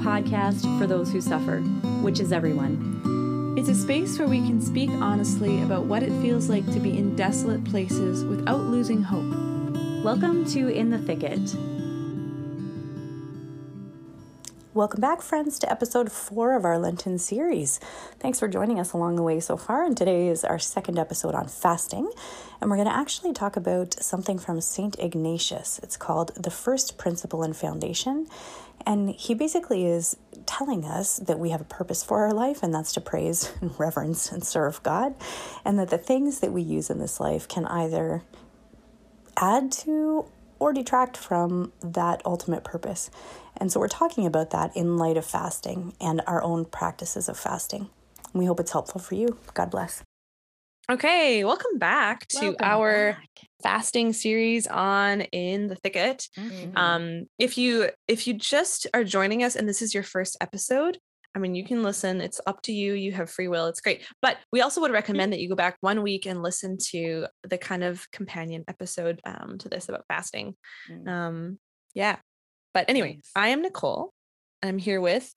podcast for those who suffer, which is everyone. It's a space where we can speak honestly about what it feels like to be in desolate places without losing hope. Welcome to In the Thicket. Welcome back, friends, to episode four of our Lenten series. Thanks for joining us along the way so far. And today is our second episode on fasting. And we're going to actually talk about something from St. Ignatius. It's called The First Principle and Foundation. And he basically is telling us that we have a purpose for our life, and that's to praise and reverence and serve God. And that the things that we use in this life can either add to or detract from that ultimate purpose. And so we're talking about that in light of fasting and our own practices of fasting. We hope it's helpful for you. God bless. Okay, welcome back to Welcome our back. Fasting series on In the Thicket. Mhm. Um, if you if you just are joining us and this is your first episode, I mean, you can listen. It's up to you. You have free will. It's great. But we also would recommend that you go back one week and listen to the kind of companion episode um, to this about fasting. Mm. Um, yeah. But anyway, I am Nicole. I'm here with.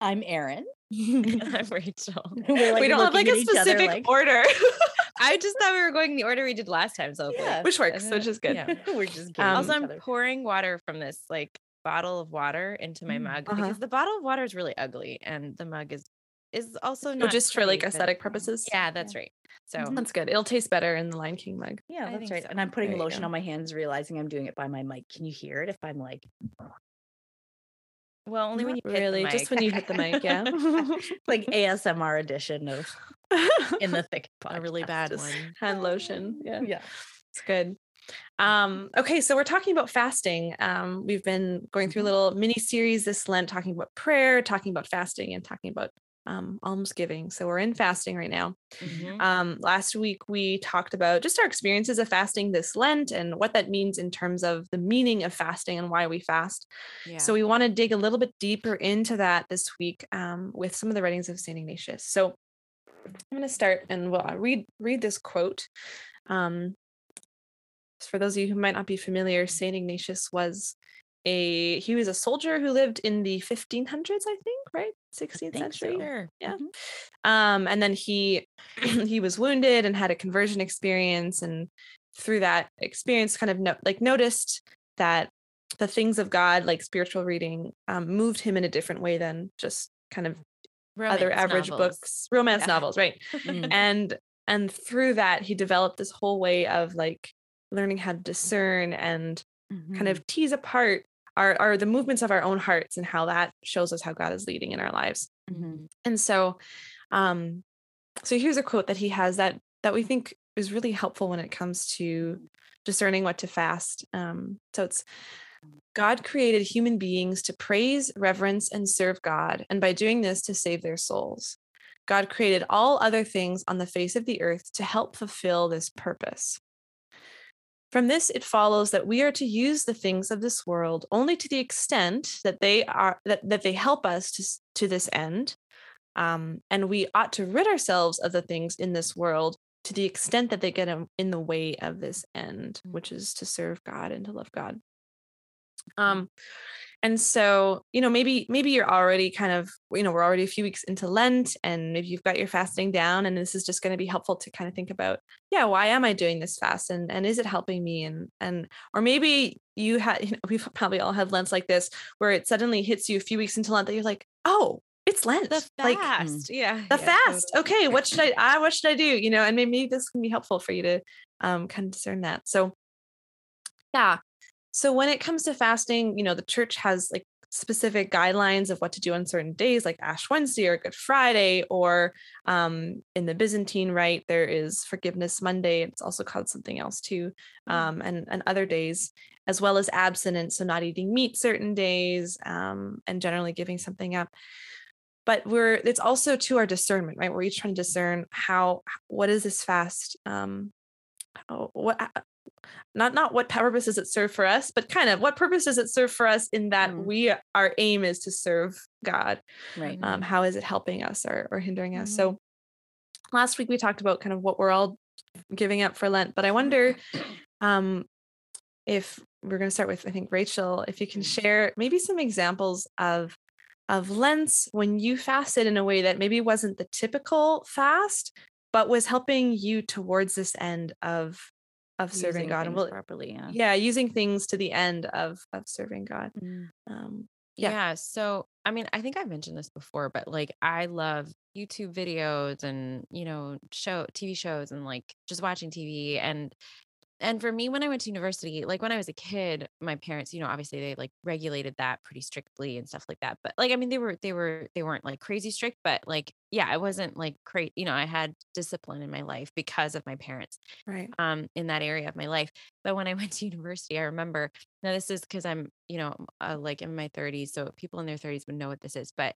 I'm Erin. I'm Rachel. Like, we don't have like a each other specific like- order, I just thought we were going the order we did last time. So I was like, Yeah. which works, which is good. yeah. We're just kidding. Um, also, I'm other. pouring water from this like bottle of water into my Mm. mug Uh-huh. because the bottle of water is really ugly, and the mug is is also Oh, not just for like aesthetic purposes. Yeah, that's right. So. That's good. It'll taste better in the Lion King mug. Yeah, that's right. so. And I'm putting There lotion on my hands, realizing I'm doing it by my mic. Can you hear it if I'm like well, only when you Not hit the really, just when you hit the mic, yeah. like ASMR edition of in the thick a really bad one. hand lotion. Yeah. Yeah. It's good. Um, okay, so we're talking about fasting. Um, we've been going through a Mhm. little mini series this Lent talking about prayer, talking about fasting, and talking about um, almsgiving. So we're in fasting right now. Mhm. Um, last week we talked about just our experiences of fasting this Lent and what that means in terms of the meaning of fasting and why we fast. Yeah. So we want to dig a little bit deeper into that this week um, with some of the writings of Saint Ignatius. So I'm going to start and well, I'll read read this quote. Um, for those of you who might not be familiar, Saint Ignatius was a he was a soldier who lived in the 1500s, I think, right? 16th think so. century. Sure. Yeah. Mhm. Um, and then he he was wounded and had a conversion experience, and through that experience, kind of no, like noticed that the things of God, like spiritual reading, um, moved him in a different way than just kind of other average novels. books, romance Yeah. novels, right? Mm. And and through that, he developed this whole way of like learning how to discern and kind Mhm. of tease apart our, our the movements of our own hearts and how that shows us how God is leading in our lives. Mhm. And so um so here's a quote that he has that that we think is really helpful when it comes to discerning what to fast. Um so it's God created human beings to praise, reverence and serve God and by doing this to save their souls. God created all other things on the face of the earth to help fulfill this purpose. From this, it follows that we are to use the things of this world only to the extent that they are that, that they help us to, to this end. Um, and we ought to rid ourselves of the things in this world to the extent that they get in- in the way of this end, which is to serve God and to love God. Um, and so, you know, maybe maybe you're already kind of, you know, we're already a few weeks into Lent, and maybe you've got your fasting down, and this is just going to be helpful to kind of think about, yeah, why am I doing this fast, and and is it helping me, and and or maybe you had, you know, we've probably all had Lents like this where it suddenly hits you a few weeks into Lent that you're like, oh, it's Lent, The like fast. yeah. the yeah, fast. totally. Okay, what should I, I what should I do? You know, and maybe this can be helpful for you to um kind of discern that. So yeah. So when it comes to fasting, you know, the church has like specific guidelines of what to do on certain days, like Ash Wednesday or Good Friday, or um, in the Byzantine rite, there is Forgiveness Monday. It's also called something else too, um, and and other days, as well as abstinence, so not eating meat certain days, um, and generally giving something up. But we're it's also to our discernment, right? We're each trying to discern how what is this fast, um, what not not what purpose does it serve for us, but kind of what purpose does it serve for us in that Mm. we our aim is to serve God. Right. Um, how is it helping us or, or hindering us? So last week we talked about kind of what we're all giving up for Lent, but I wonder um, if we're going to start with I think Rachel, if you can share maybe some examples of of Lent when you fasted in a way that maybe wasn't the typical fast, but was helping you towards this end of of serving God and we'll, properly. Yeah. yeah, using things to the end of of serving God. Mm. Um, Yeah. Yeah. So, I mean, I think I've mentioned this before, but like I love YouTube videos and, you know, show TV shows and like just watching TV and and for me when I went to university, like when I was a kid, my parents, you know, obviously they like regulated that pretty strictly and stuff like that. But like I mean they were they were they weren't like crazy strict, but like yeah, I wasn't like crazy, you know, I had discipline in my life because of my parents right. um in that area of my life but when i went to university i remember now this is because i'm you know uh, like in my 30s so people in their 30s would know what this is but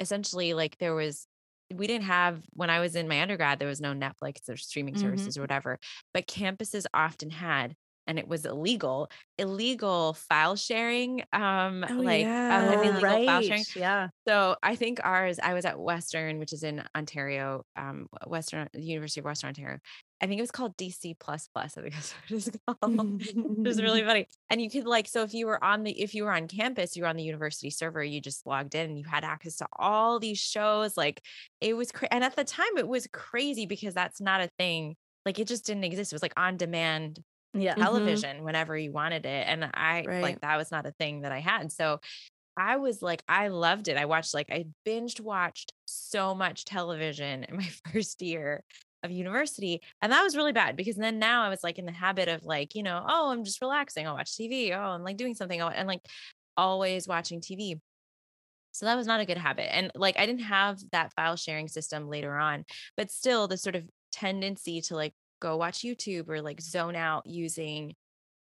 essentially like there was we didn't have when i was in my undergrad there was no netflix or streaming Mhm. services or whatever but campuses often had and it was illegal illegal file sharing um Oh, like yeah. um, illegal file sharing. Yeah. so I think ours, I was at Western, which is in Ontario, um, Western the University of Western Ontario. I think it was called DC plus plus. I think that's what it was called. it was really funny. And you could like, so if you were on the, if you were on campus, you were on the university server, you just logged in and you had access to all these shows. Like it was, cra- and at the time it was crazy because that's not a thing. Like it just didn't exist. It was like on demand Yeah. Mm-hmm. television whenever you wanted it. And I Right. like that was not a thing that I had. So I was like, I loved it. I watched like I binged watched so much television in my first year of university. And that was really bad because then now I was like in the habit of like, you know, oh, I'm just relaxing. I'll watch TV. Oh, I'm like doing something. And like always watching TV. So that was not a good habit. And like I didn't have that file sharing system later on, but still the sort of tendency to like go watch YouTube or like zone out using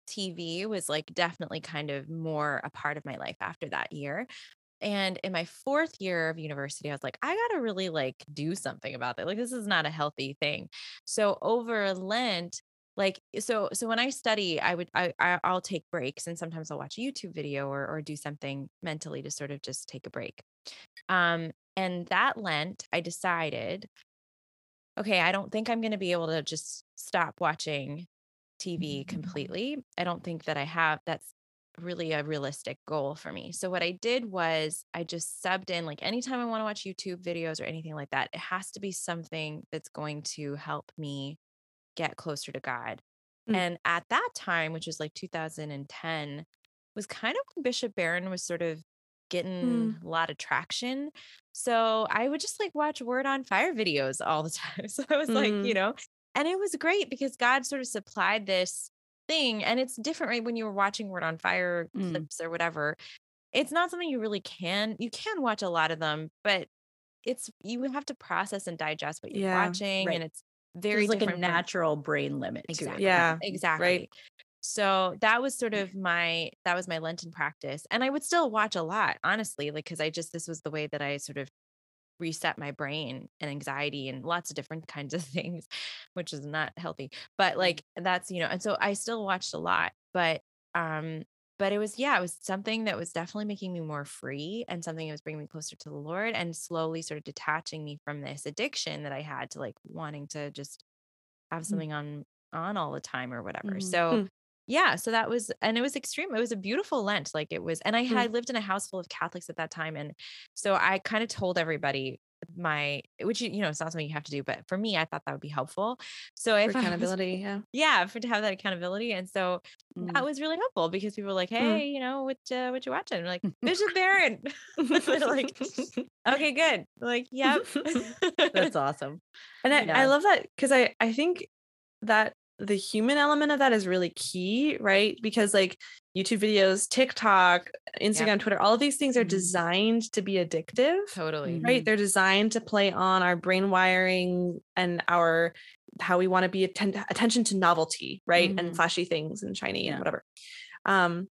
TV was like definitely kind of more a part of my life after that year. And in my fourth year of university, I was like, I got to really like do something about that. Like, this is not a healthy thing. So over Lent, like, so, so when I study, I would, I, I I'll take breaks and sometimes I'll watch a YouTube video or, or do something mentally to sort of just take a break. Um, and that Lent, I decided, okay, I don't think I'm going to be able to just stop watching TV completely. I don't think that I have that's really a realistic goal for me. So what I did was I just subbed in like anytime I want to watch YouTube videos or anything like that, it has to be something that's going to help me get closer to God. Mm. And at that time, which was like 2010, was kind of when Bishop Barron was sort of getting a lot of traction. So I would just like watch Word on Fire videos all the time. So I was like, Mhm. you know, and it was great because God sort of supplied this thing. And it's different, right? When you were watching Word on Fire Mm. clips or whatever, it's not something you really can, you can watch a lot of them, but it's, you have to process and digest what you're Yeah, watching. right. And it's very like a from- natural brain limit Exactly. Yeah. exactly so that was sort of my that was my lenten practice and i would still watch a lot honestly like because i just this was the way that i sort of reset my brain and anxiety and lots of different kinds of things which is not healthy but like that's you know and so i still watched a lot but um but it was yeah it was something that was definitely making me more free and something that was bringing me closer to the lord and slowly sort of detaching me from this addiction that i had to like wanting to just have something on on all the time or whatever Mhm. so Hmm. Yeah so that was and it was extreme it was a beautiful lent like it was and i had lived in a house full of catholics at that time and so i kind of told everybody my which you know it's not something you have to do but for me i thought that would be helpful so For if was- accountability. Yeah. yeah for to have that accountability and so Mm. that was really helpful because people were like Mm. hey you know what uh, what you watching I'm like bishop Barron like okay good like yep That's awesome. And I, Yeah. I love that because I, I think that the human element of that is really key, right? Because like YouTube videos, TikTok, Instagram, Twitter, all of these things are Mhm. designed to be addictive, totally right? They're designed to play on our brain wiring and our how we want to be atten- attention to novelty, right? Mhm. And flashy things and shiny Yeah. and whatever. Um,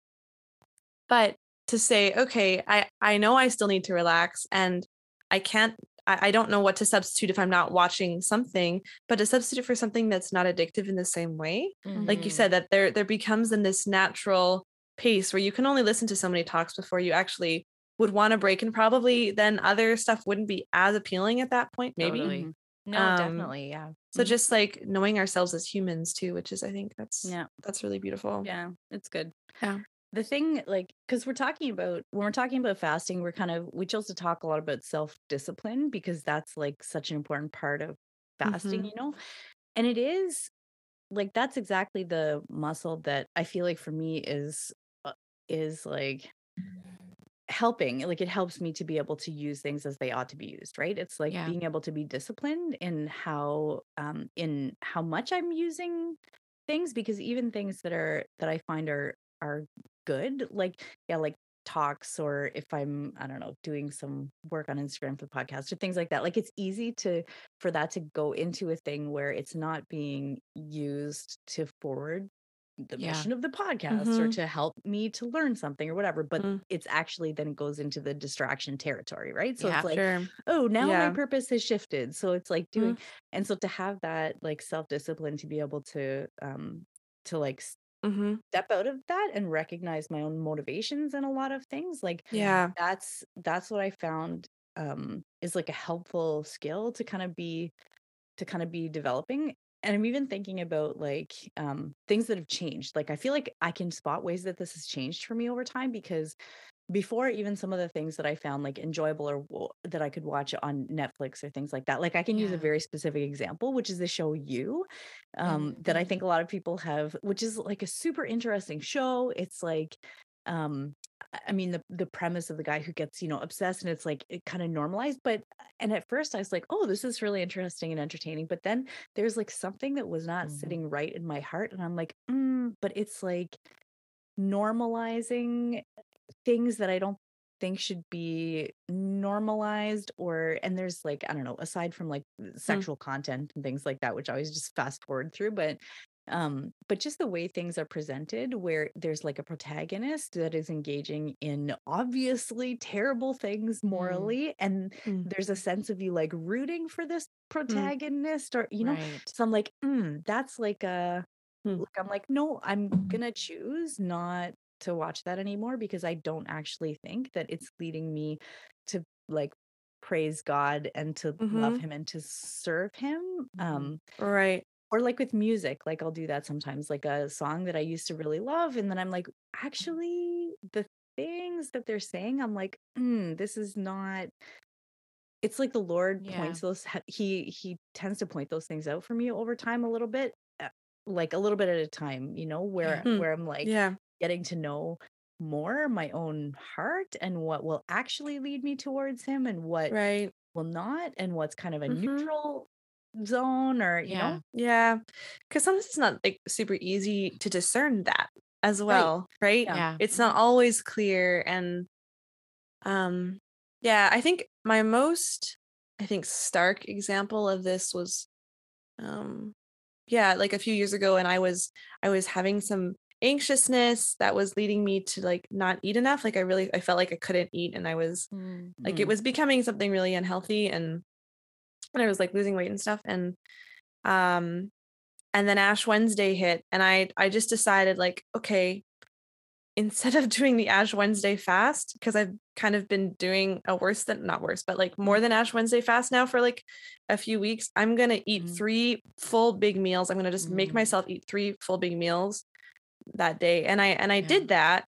but to say, okay, I I know I still need to relax and I can't I, I don't know what to substitute if I'm not watching something, but to substitute for something that's not addictive in the same way. Like you Mhm. said, that there there becomes in this natural pace where you can only listen to so many talks before you actually would want to break and probably then other stuff wouldn't be as appealing at that point, maybe. Totally. No Um, definitely yeah So Mhm. just like knowing ourselves as humans too, which is I think that's Yeah. that's really beautiful. Yeah. It's good. Yeah. The thing like because we're talking about when we're talking about fasting we're kind of we chose to talk a lot about self-discipline because that's like such an important part of fasting Mhm. you know and it is like that's exactly the muscle that i feel like for me is uh, is like helping like it helps me to be able to use things as they ought to be used right it's like Yeah. being able to be disciplined in how um in how much i'm using things because even things that are that i find are are good like yeah like talks or if i'm i don't know doing some work on instagram for the podcast or things like that like it's easy to for that to go into a thing where it's not being used to forward the Yeah. mission of the podcast or Mhm. to help me to learn something or whatever but Mm. it's actually then goes into the distraction territory right so Yeah, it's like sure. oh now Yeah. my purpose has shifted so it's like doing and so to have that like self-discipline to be able to um to like hmm step out of that and recognize my own motivations in a lot of things like Yeah. that's that's what i found um is like a helpful skill to kind of be to kind of be developing and i'm even thinking about like um things that have changed like i feel like i can spot ways that this has changed for me over time because before even some of the things that i found like enjoyable or w- that i could watch on netflix or things like that like i can use a very specific example which is the show you um that i Mhm. think a lot of people have which is like a super interesting show it's like um I mean the the premise of the guy who gets you know obsessed and it's like it kind of normalized but and at first I was like oh this is really interesting and entertaining but then there's like something that was not Mhm. sitting right in my heart and I'm like mm, but it's like normalizing things that I don't think should be normalized or and there's like I don't know aside from like sexual content and things like that which I always just fast forward through but um but just the way things are presented where there's like a protagonist that is engaging in obviously terrible things morally and Mm. there's a sense of you like rooting for this protagonist or you know Right. so I'm like mm, that's like a Hmm. like I'm like no I'm gonna choose not to watch that anymore because I don't actually think that it's leading me to like praise God and to love Mhm. him and to serve him Mhm. um Right. or like with music like I'll do that sometimes like a song that I used to really love and then I'm like actually the things that they're saying I'm like mm, this is not it's like the Lord Yeah. points those he he tends to point those things out for me over time a little bit uh, like a little bit at a time you know where Hmm. where I'm like Yeah. Getting to know more my own heart and what will actually lead me towards him and what Right. will not and what's kind of a Mhm. neutral zone or you Yeah. know Yeah. Because sometimes it's not like super easy to discern that as Right. well, right? Yeah. Yeah. It's not always clear. And um, yeah, I think my most, I think, stark example of this was um yeah, like a few years ago and I was I was having some anxiousness that was leading me to like not eat enough. Like I really I felt like I couldn't eat and I was Mm. like it Mm. was becoming something really unhealthy and and I was like losing weight and stuff and um and then Ash Wednesday hit and I I just decided like okay instead of doing the Ash Wednesday fast because I've kind of been doing a worse than not worse but like more than Ash Wednesday fast now for like a few weeks I'm going to eat Mhm. 3 full big meals I'm going to just make Mm. myself eat 3 full big meals that day and I and I Yeah. did that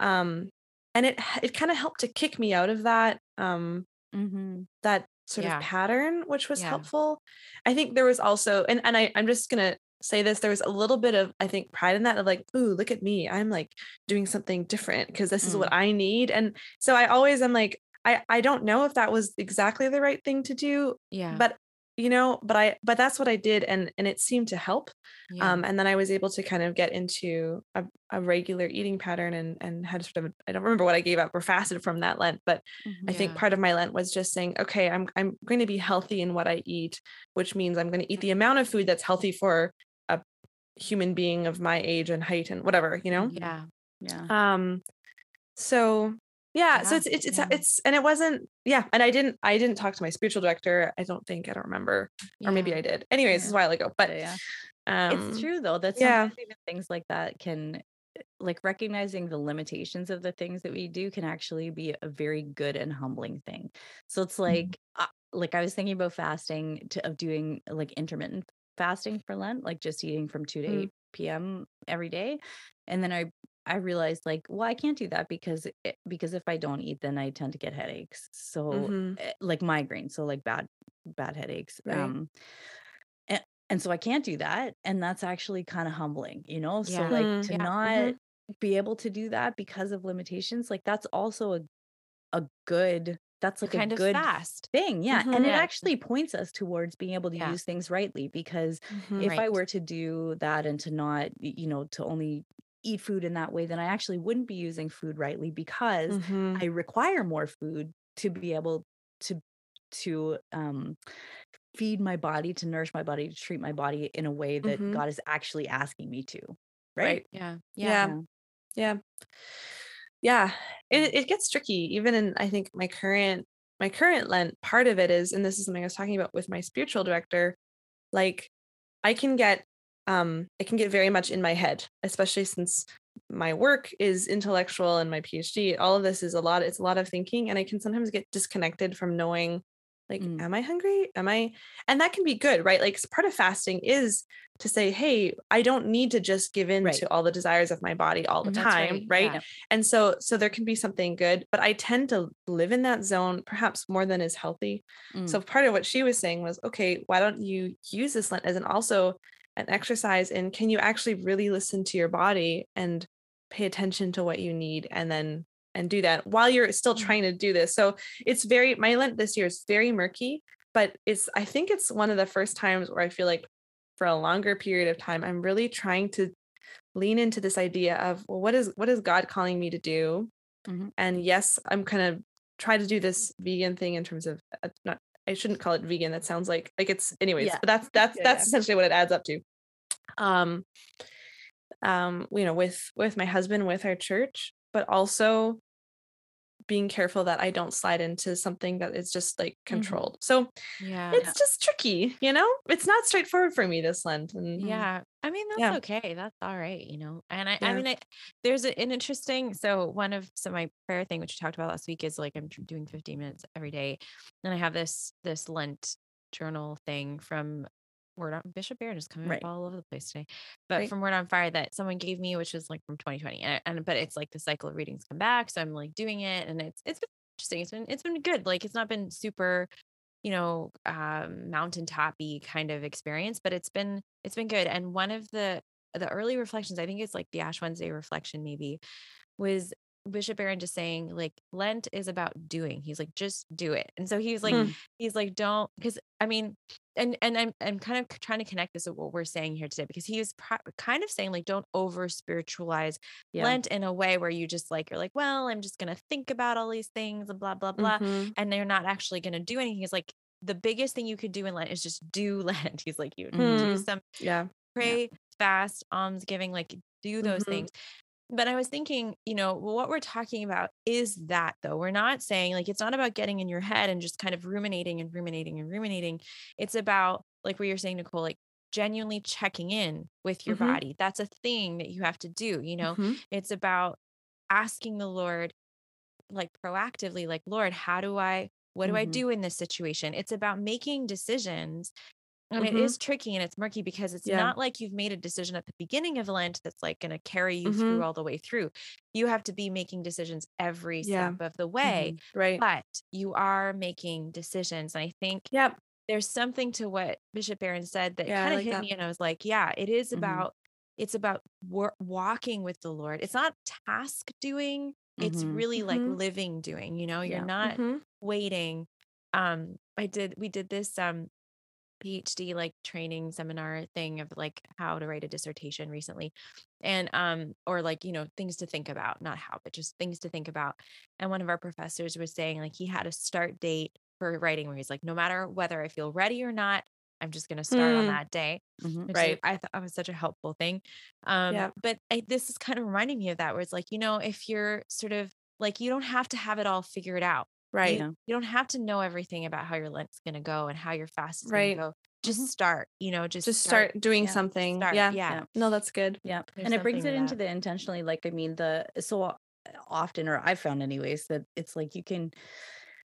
um and it it kind of helped to kick me out of that um Mhm. that sort Yeah. of pattern which was Yeah. helpful i think there was also and, and I, i'm just gonna say this there was a little bit of i think pride in that of like ooh look at me i'm like doing something different because this is what i need and so i always am like i i don't know if that was exactly the right thing to do Yeah. but you know but i but that's what i did and and it seemed to help yeah. um and then i was able to kind of get into a, a regular eating pattern and and had sort of i don't remember what i gave up or fasted from that lent but I think Yeah. part of my Lent was just saying, okay, I'm I'm going to be healthy in what I eat, which means I'm going to eat the amount of food that's healthy for a human being of my age and height and whatever, you know. yeah. yeah Um, so yeah, so it's it's it's yeah. it's and it wasn't yeah, and I didn't I didn't talk to my spiritual director. I don't think I don't remember, or maybe I did. Anyways, it's a while ago, but yeah um, it's true though that yeah. even things like that can like recognizing the limitations of the things that we do can actually be a very good and humbling thing so it's like uh, like i was thinking about fasting to of doing like intermittent fasting for lent like just eating from 2 to Mm. 8 p.m every day and then i I realized like, well, I can't do that because it, because if I don't eat, then I tend to get headaches. So Mhm. eh, like migraines, so like bad bad headaches. Right. Um, and, and so I can't do that, and that's actually kind of humbling, you know. So Yeah. like Mhm. to Yeah. not Mhm. be able to do that because of limitations, like that's also a a good. That's like kind a of good fast. thing, yeah. Mhm. And it actually points us towards being able to Yeah. use things rightly because Mhm. if I were to do that and to not, you know, to only eat food in that way, then I actually wouldn't be using food rightly because Mhm. I require more food to be able to to um feed my body, to nourish my body, to treat my body in a way that Mhm. God is actually asking me to. Right. Right? Yeah. Yeah. Yeah. Yeah. Yeah. It it gets tricky even in I think my current my current Lent part of it is and this is something I was talking about with my spiritual director like I can get um it can get very much in my head especially since my work is intellectual and my PhD all of this is a lot it's a lot of thinking and I can sometimes get disconnected from knowing like Mm. am I hungry am I and that can be good right like part of fasting is to say hey I don't need to just give in Right. to all the desires of my body all the That's time right, right yeah. and so so there can be something good but I tend to live in that zone perhaps more than is healthy Mm. so part of what she was saying was, okay, why don't you use this Lent as an also an exercise in can you actually really listen to your body and pay attention to what you need and then and do that while you're still Mm. trying to do this. So it's very my Lent this year is very murky, but it's I think it's one of the first times where I feel like for a longer period of time I'm really trying to lean into this idea of well what is what is God calling me to do? Mhm. And yes, I'm kind of try to do this vegan thing in terms of uh, not I shouldn't call it vegan. That sounds like like it's anyways, Yeah. but that's that's Yeah, that's yeah. essentially what it adds up to. Um um you know with with my husband with our church, but also being careful that I don't slide into something that is just like controlled. So Yeah. it's just tricky, you know? It's not straightforward for me this Lent. And Yeah. I mean, that's Yeah. okay. That's all right, you know. And I, Yeah. I mean, I, there's an interesting. So one of so my prayer thing, which we talked about last week, is like I'm doing 15 minutes every day, and I have this this Lent journal thing from Word on Bishop Barron is coming Right. up all over the place today, but Right. from Word on Fire that someone gave me, which was like from 2020, and, and but it's like the cycle of readings come back, so I'm like doing it, and it's it's been interesting. It's been it's been good. Like it's not been super you know um mountaintoppy kind of experience but it's been it's been good and one of the the early reflections i think it's like the ash wednesday reflection maybe was bishop Barron just saying like lent is about doing he's like just do it and so he's like Hmm. he's like don't because i mean and and I'm, I'm kind of trying to connect this with what we're saying here today because he was pro- kind of saying like don't over spiritualize Yeah. lent in a way where you just like you're like well i'm just gonna think about all these things and blah blah blah Mhm. and they're not actually going to do anything. He's like, the biggest thing you could do in Lent is just do Lent. He's like, you do Hmm. some yeah. pray, fast, alms giving, like do those Mhm. things. But I was thinking, you know, what we're talking about is that though. We're not saying like it's not about getting in your head and just kind of ruminating and ruminating and ruminating. It's about like what you're saying, Nicole, like genuinely checking in with your Mhm. body. That's a thing that you have to do, you know. Mhm. It's about asking the Lord like proactively like lord how do i what do i Mhm. do in this situation it's about making decisions and it Mhm. is tricky and it's murky because it's Yeah. not like you've made a decision at the beginning of lent that's like going to carry you Mhm. through all the way through you have to be making decisions every Yeah. step of the way Right. but you are making decisions and i think Yep. there's something to what bishop Barron said that Yeah, kind of like hit that. me and i was like yeah it is Mhm. about it's about wor- walking with the lord it's not task doing it's Mhm. really like Mhm. living doing you know you're not waiting um i did we did this um phd like training seminar thing of like how to write a dissertation recently and um or like you know things to think about not how but just things to think about and one of our professors was saying like he had a start date for writing where he's like no matter whether i feel ready or not i'm just going to start on Hmm. that day Mhm. Right. I thought it was such a helpful thing. Um, Yeah. but I, this is kind of reminding me of that, where it's like, you know, if you're sort of like, you don't have to have it all figured out. Right. You, you don't have to know everything about how your Lent's going to go and how your fast is Right. going to go. Just Mhm. start, you know, just, Just start doing Yeah. something. Start. Yeah. Yeah. No, that's good. Yeah. There's and it brings it into the intentionally, like, I mean, the so often, or I've found anyways, that it's like you can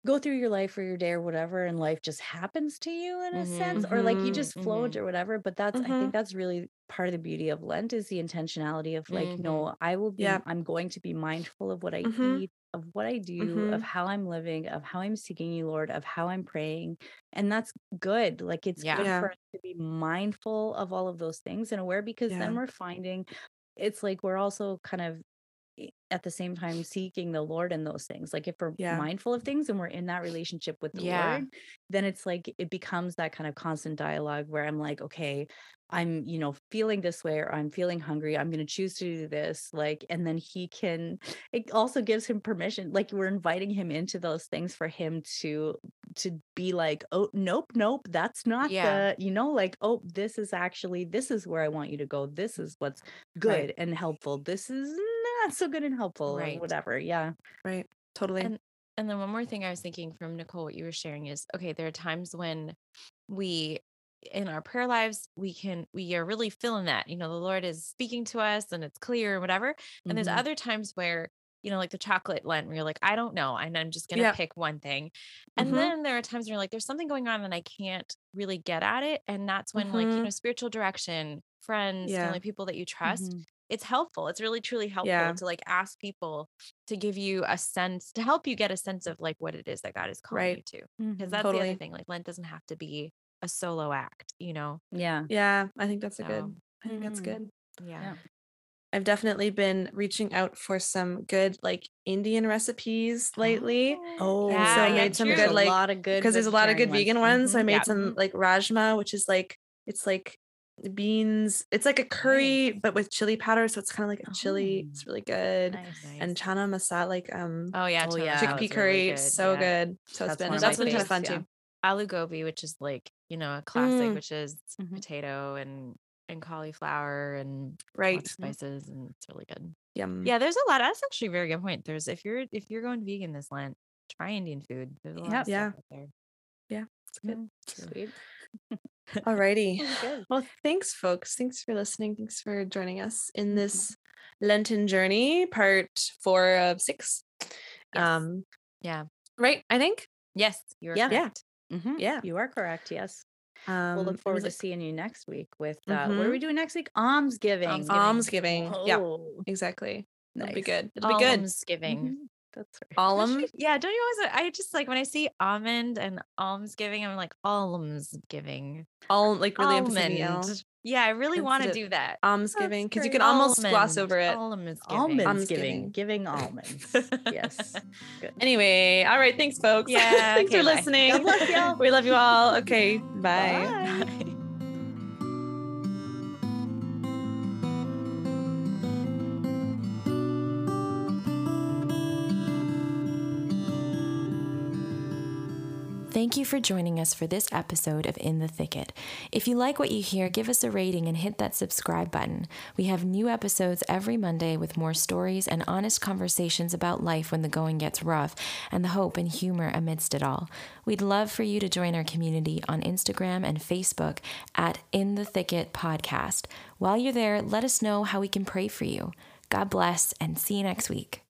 go through your life or your day or whatever, and life just happens to you in a Mhm. sense, or like you Mhm. just float Mhm. or whatever. But that's, I Mhm. think that's really part of the beauty of Lent is the intentionality of like, no, I will be, Yeah. I'm going to be mindful of what I Mhm. eat, of what I do, Mhm. of how I'm living, of how I'm seeking you, Lord, of how I'm praying. And that's good. Like it's Yeah. good for us to be mindful of all of those things and aware because Yeah. then we're finding it's like we're also kind of Eh, at the same time seeking the Lord in those things. Like if we're Yeah. mindful of things and we're in that relationship with the Yeah. Lord, then it's like it becomes that kind of constant dialogue where I'm like, okay, I'm, you know, feeling this way or I'm feeling hungry. I'm going to choose to do this. Like, and then he can, it also gives him permission. Like we're inviting him into those things for him to, to be like, oh, nope, nope, that's not Yeah. the, you know, like, oh, this is actually, this is where I want you to go. This is what's good and helpful. This is not so good and helpful Right. or whatever. Yeah. Right. Totally. And and then one more thing I was thinking from Nicole, what you were sharing is okay, there are times when we in our prayer lives, we can we are really feeling that, you know, the Lord is speaking to us and it's clear and whatever. And there's Mhm. other times where, you know, like the chocolate Lent, where you're like, I don't know. And I'm just gonna Yeah. pick one thing. And Mhm. then there are times where you're like, there's something going on and I can't really get at it. And that's when like, you Mhm. know, spiritual direction, friends, Yeah. family, people that you trust, Mhm. It's helpful. It's really truly helpful Yeah. to like ask people to give you a sense to help you get a sense of like what it is that God is calling Right. you to. Because that's the Totally. other thing. Like Lent doesn't have to be a solo act, you know? Yeah. yeah. I think that's a good. I think that's Mhm. good. Yeah. I've definitely been reaching out for some good like Indian recipes lately. Oh, Yeah, so I yeah, made some true. good a lot of good because there's a lot of good vegan ones. Mhm. So I made Yeah. some like rajma, which is like it's like beans. It's like a curry, but with chili powder. So it's kind of like a chili. It's Oh. really good. Nice. And chana masala, like um Oh yeah, Oh, chana yeah. chickpea curry, really good, so yeah. good. So it's That's been one of that's my been kind of fun yeah. too. Alu gobi, which is like, you know, a classic, Mm. which is Mhm. potato and and cauliflower and lots Right. of spices and it's really good. Yum. Yeah, there's a lot. That's actually a very good point. There's if you're if you're going vegan this Lent, try Indian food. There's a lot Yep. of Yeah. stuff out there. It's good. Mm, Sweet. Alrighty. Well, thanks, folks. Thanks for listening. Thanks for joining us in Mhm. this Lenten journey, part four of six. Yes. Um, Yeah. right. I think. Yes, you're Yeah. Yeah. correct. Mhm. Yeah. You are correct. Yes. Um, We'll look forward to seeing you next week with uh, what are we Mhm. doing next week? Almsgiving. Almsgiving. almsgiving. Yeah, Oh, exactly. It'll be good. It'll be good. Almsgiving. That's right. Alum. Yeah, don't you always? I just like when I see almond and almsgiving, I'm like almsgiving. All like really emphasizing the L. Almond. Yeah, I really want to do that. Almsgiving because you can almost gloss over it. Almsgiving. Almondsgiving. Giving almonds. yes. Good. Anyway, all right. Thanks, folks. Yeah, thanks okay, for bye. listening. God bless y'all. we love you all. Okay. bye. Bye. Thank you for joining us for this episode of In the Thicket. If you like what you hear, give us a rating and hit that subscribe button. We have new episodes every Monday with more stories and honest conversations about life when the going gets rough and the hope and humor amidst it all. We'd love for you to join our community on Instagram and Facebook at In the Thicket Podcast. While you're there, let us know how we can pray for you. God bless and see you next week.